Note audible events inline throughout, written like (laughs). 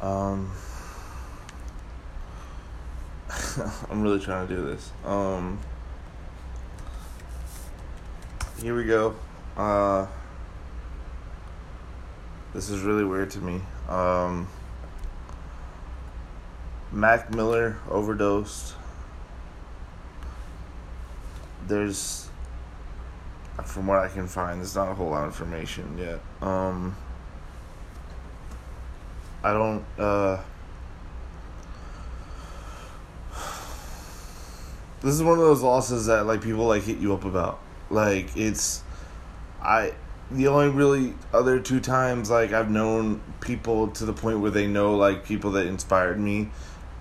Um, (laughs) I'm really trying to do this. Um, here we go. Uh, this is really weird to me. Um, Mac Miller overdosed. There's, from what I can find, there's not a whole lot of information yet. Um, I don't, uh, this is one of those losses that like people like hit you up about. Like it's, I the only really other two times like I've known people to the point where they know like people that inspired me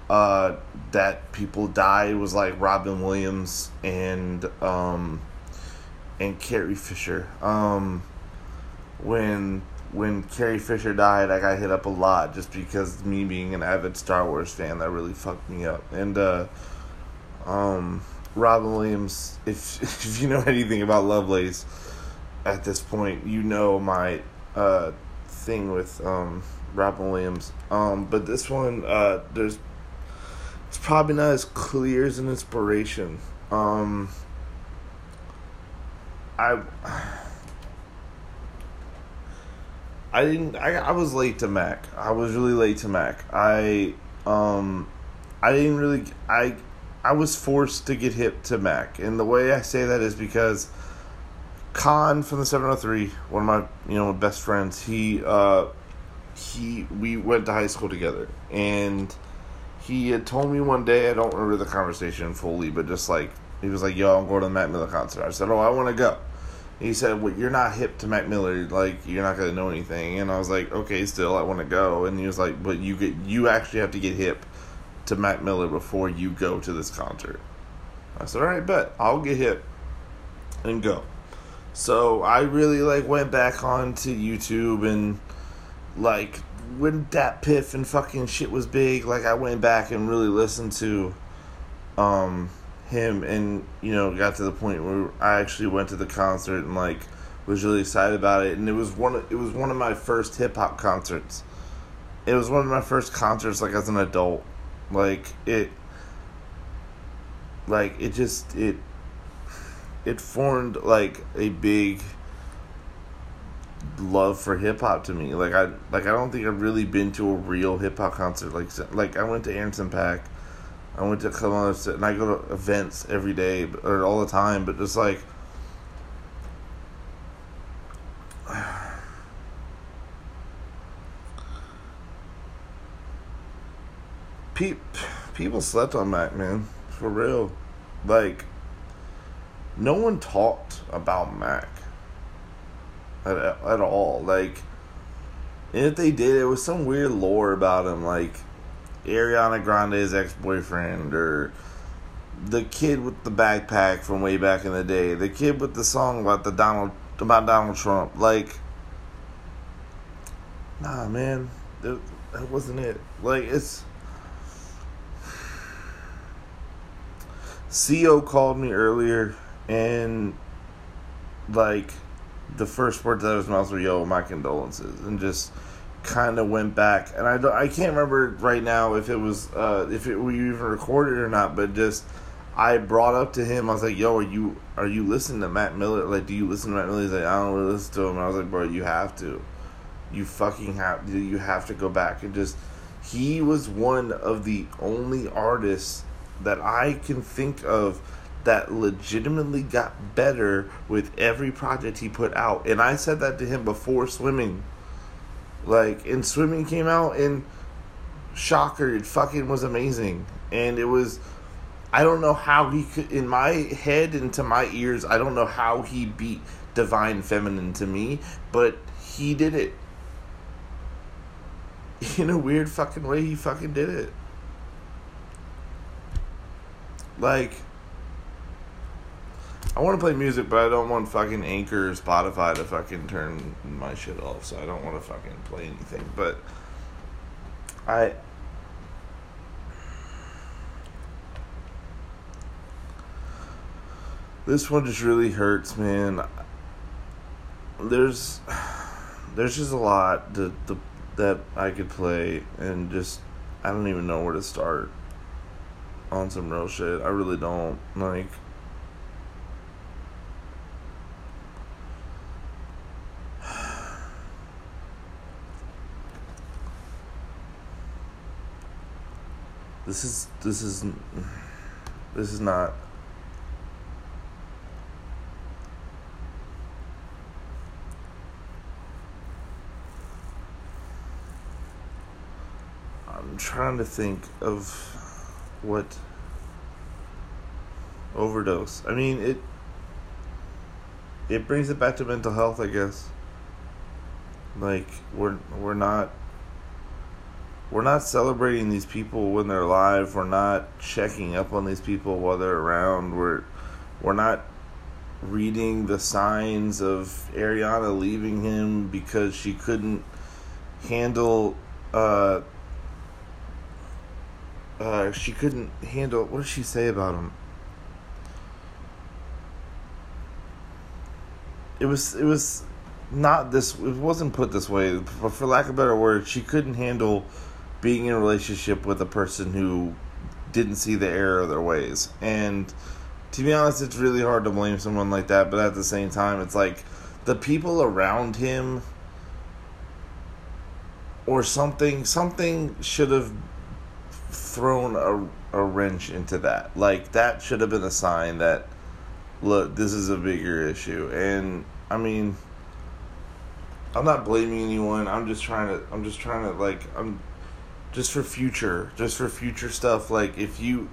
uh that people died was like Robin Williams and um and Carrie Fisher. Um when when Carrie Fisher died, I got hit up a lot just because me being an avid Star Wars fan that really fucked me up. And uh um Robin Williams if (laughs) if you know anything about Lovelace at this point, you know my uh, thing with um, Robin Williams. Um, but this one, uh, there's it's probably not as clear as an inspiration. Um, I I didn't. I I was late to Mac. I was really late to Mac. I um I didn't really. I I was forced to get hip to Mac, and the way I say that is because Khan from the 703, one of my you know best friends, he uh he we went to high school together and he had told me one day, I don't remember the conversation fully, but just like he was like, "Yo, I'm going to the Mac Miller concert." I said, "Oh, I want to go." He said, "Well, you're not hip to Mac Miller, like you're not gonna know anything." And I was like, "Okay, still, I want to go." And he was like, "But you get you actually have to get hip to Mac Miller before you go to this concert." I said, "All right, bet I'll get hip and go." So I really like went back onto YouTube and like when that Piff and fucking shit was big, like I went back and really listened to um him and you know got to the point where I actually went to the concert and like was really excited about it and it was one of, it was one of my first hip hop concerts. It was one of my first concerts like as an adult. Like it like it just it it formed like a big love for hip hop to me. Like I like I don't think I've really been to a real hip hop concert. Like like I went to Anderson .Paak, I went to Columbus, and I go to events every day or all the time. But just like (sighs) people slept on Mac, man, for real. Like no one talked about Mac at, at all. Like, and if they did, it was some weird lore about him, like Ariana Grande's ex boyfriend, or the kid with the backpack from way back in the day, the kid with the song about the Donald about Donald Trump. Like, nah, man, that, that wasn't it. Like, it's. CO called me earlier and like the first words out of his mouth were "Yo, my condolences," and just kind of went back. And I don't, I can't remember right now if it was uh, if it we even recorded or not, but just I brought up to him. I was like, "Yo, are you are you listening to Mac Miller? Like, do you listen to Mac Miller?" He's like, "I don't really listen to him." And I was like, "Bro, you have to. You fucking have. You have to go back and just." He was one of the only artists that I can think of that legitimately got better with every project he put out. And I said that to him before swimming. Like, and swimming came out, and shocker, it fucking was amazing. And it was, I don't know how he could, in my head and to my ears, I don't know how he beat Divine Feminine to me, but he did it. (laughs) In a weird fucking way, he fucking did it. Like, I want to play music, but I don't want fucking Anchor or Spotify to fucking turn my shit off. So I don't want to fucking play anything. But I. This one just really hurts, man. There's, there's just a lot. The that I could play and just I don't even know where to start on some real shit. I really don't. Like This is this is this is not I'm trying to think of what overdose. I mean, it it brings it back to mental health, I guess. Like we're we're not we're not celebrating these people when they're alive. We're not checking up on these people while they're around. We're we're not reading the signs of Ariana leaving him because she couldn't handle uh uh she couldn't handle what did she say about him? It was it was not this it wasn't put this way, but for lack of better word, she couldn't handle being in a relationship with a person who didn't see the error of their ways. And to be honest, it's really hard to blame someone like that, but at the same time, it's like the people around him or something something should have thrown a, a wrench into that. Like that should have been a sign that look, this is a bigger issue. And I mean I'm not blaming anyone. I'm just trying to I'm just trying to like I'm just for future, just for future stuff. Like if you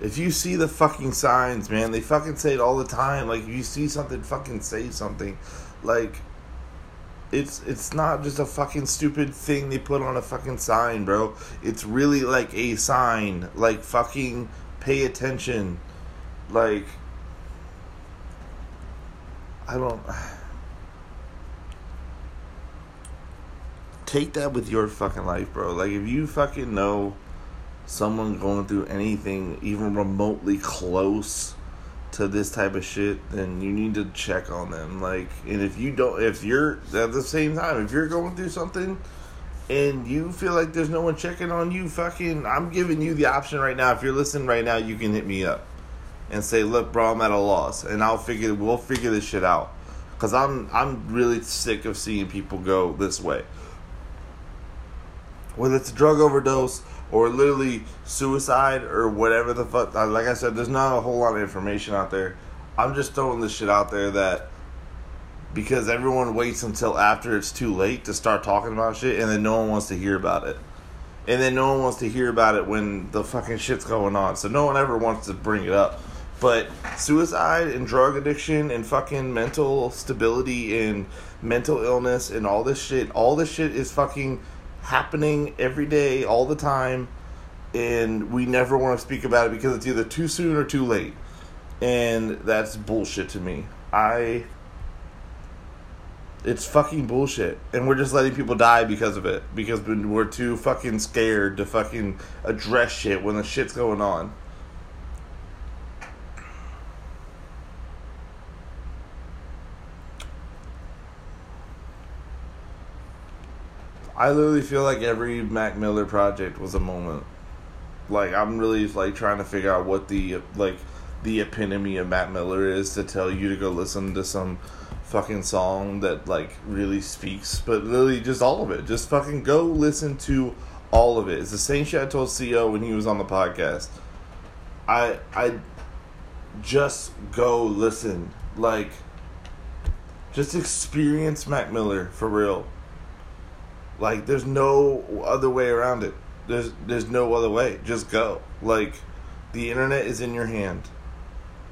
if you see the fucking signs, man, they fucking say it all the time. Like if you see something, fucking say something. Like it's it's not just a fucking stupid thing they put on a fucking sign, bro. It's really like a sign. Like fucking pay attention. Like I don't take that with your fucking life, bro. Like if you fucking know someone going through anything even remotely close to this type of shit, then you need to check on them. Like, and if you don't, if you're at the same time, if you're going through something and you feel like there's no one checking on you, fucking, I'm giving you the option right now. If you're listening right now, you can hit me up and say, "Look, bro, I'm at a loss," and I'll figure, we'll figure this shit out. Cause I'm, I'm really sick of seeing people go this way whether it's a drug overdose or literally suicide or whatever the fuck. Uh, like I said, there's not a whole lot of information out there. I'm just throwing this shit out there that because everyone waits until after it's too late to start talking about shit, and then no one wants to hear about it. And then no one wants to hear about it when the fucking shit's going on. So no one ever wants to bring it up. But suicide and drug addiction and fucking mental stability and mental illness and all this shit, all this shit is fucking happening every day, all the time, and we never want to speak about it because it's either too soon or too late. And that's bullshit to me. I. It's fucking bullshit. And we're just letting people die because of it. Because we're too fucking scared to fucking address shit when the shit's going on. I literally feel like every Mac Miller project was a moment. Like I'm really like trying to figure out what the like the epitome of Mac Miller is to tell you to go listen to some fucking song that like really speaks, but literally just all of it. Just fucking go listen to all of it. It's the same shit I told CO when he was on the podcast. I I just go listen. Like just experience Mac Miller for real. Like there's no other way around it. There's there's no other way. Just go. Like the internet is in your hand.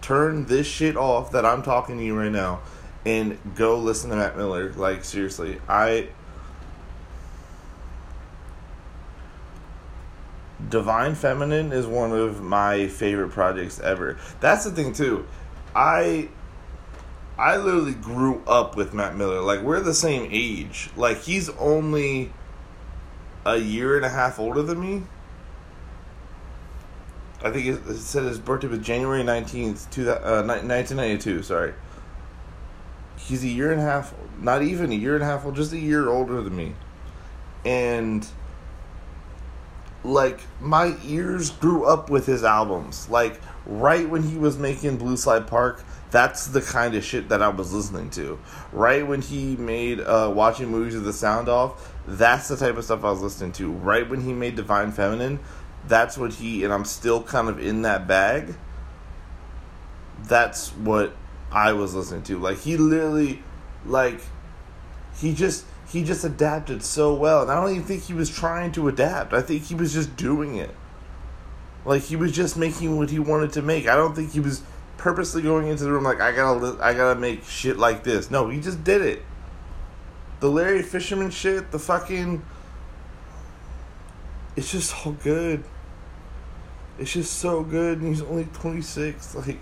Turn this shit off that I'm talking to you right now and go listen to Mac Miller. Like seriously, I Divine Feminine is one of my favorite projects ever. That's the thing too. I I literally grew up with Mac Miller. Like we're the same age. Like he's only a year and a half older than me. I think it, said his birthday was January 19th, two, uh, 1992, sorry. He's a year and a half, not even a year and a half old, just a year older than me. and like my ears grew up with his albums. Like right when he was making Blue Slide Park, that's the kind of shit that I was listening to. Right when he made uh, watching movies with the sound off, that's the type of stuff I was listening to. Right when he made Divine Feminine, that's what he and I'm still kind of in that bag. That's what I was listening to. Like he literally like he just he just adapted so well. And I don't even think he was trying to adapt. I think he was just doing it. Like he was just making what he wanted to make. I don't think he was purposely going into the room like I gotta I gotta make shit like this. No, he just did it. The Larry Fisherman shit, the fucking it's just all good. It's just so good and he's only 26 like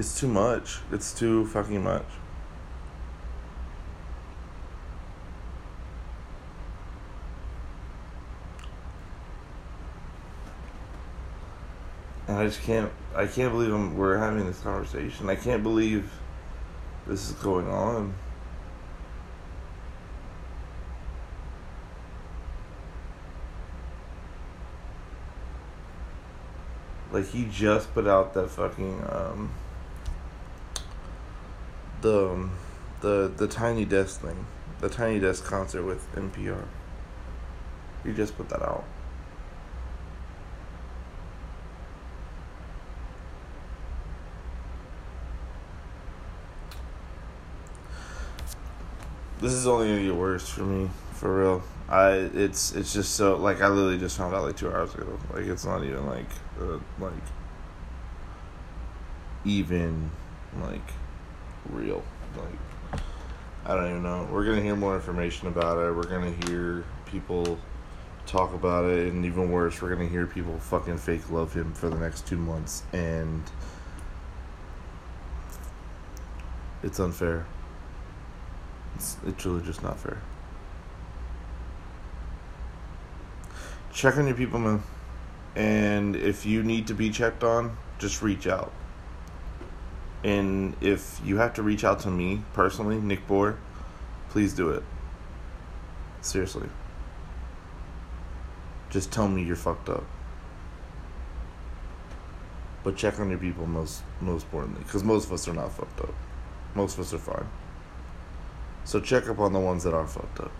It's too much. It's too fucking much. And I just can't. I can't believe I'm, we're having this conversation. I can't believe this is going on. Like he just put out that fucking um the um, the the Tiny Desk thing, the Tiny Desk concert with NPR. You just put that out. This is only gonna get worse for me, for real. I it's it's just so like I literally just found out like two hours ago. Like it's not even like uh, like even like real. Like, I don't even know. We're gonna hear more information about it. We're gonna hear people talk about it, and even worse, we're gonna hear people fucking fake love him for the next two months, and it's unfair. It's it's really just not fair. Check on your people, man. And if you need to be checked on, just reach out. And if you have to reach out to me personally, Nick Bohr, please do it. Seriously. Just tell me you're fucked up. But check on your people most most importantly, because most of us are not fucked up. Most of us are fine. So check up on the ones that are fucked up.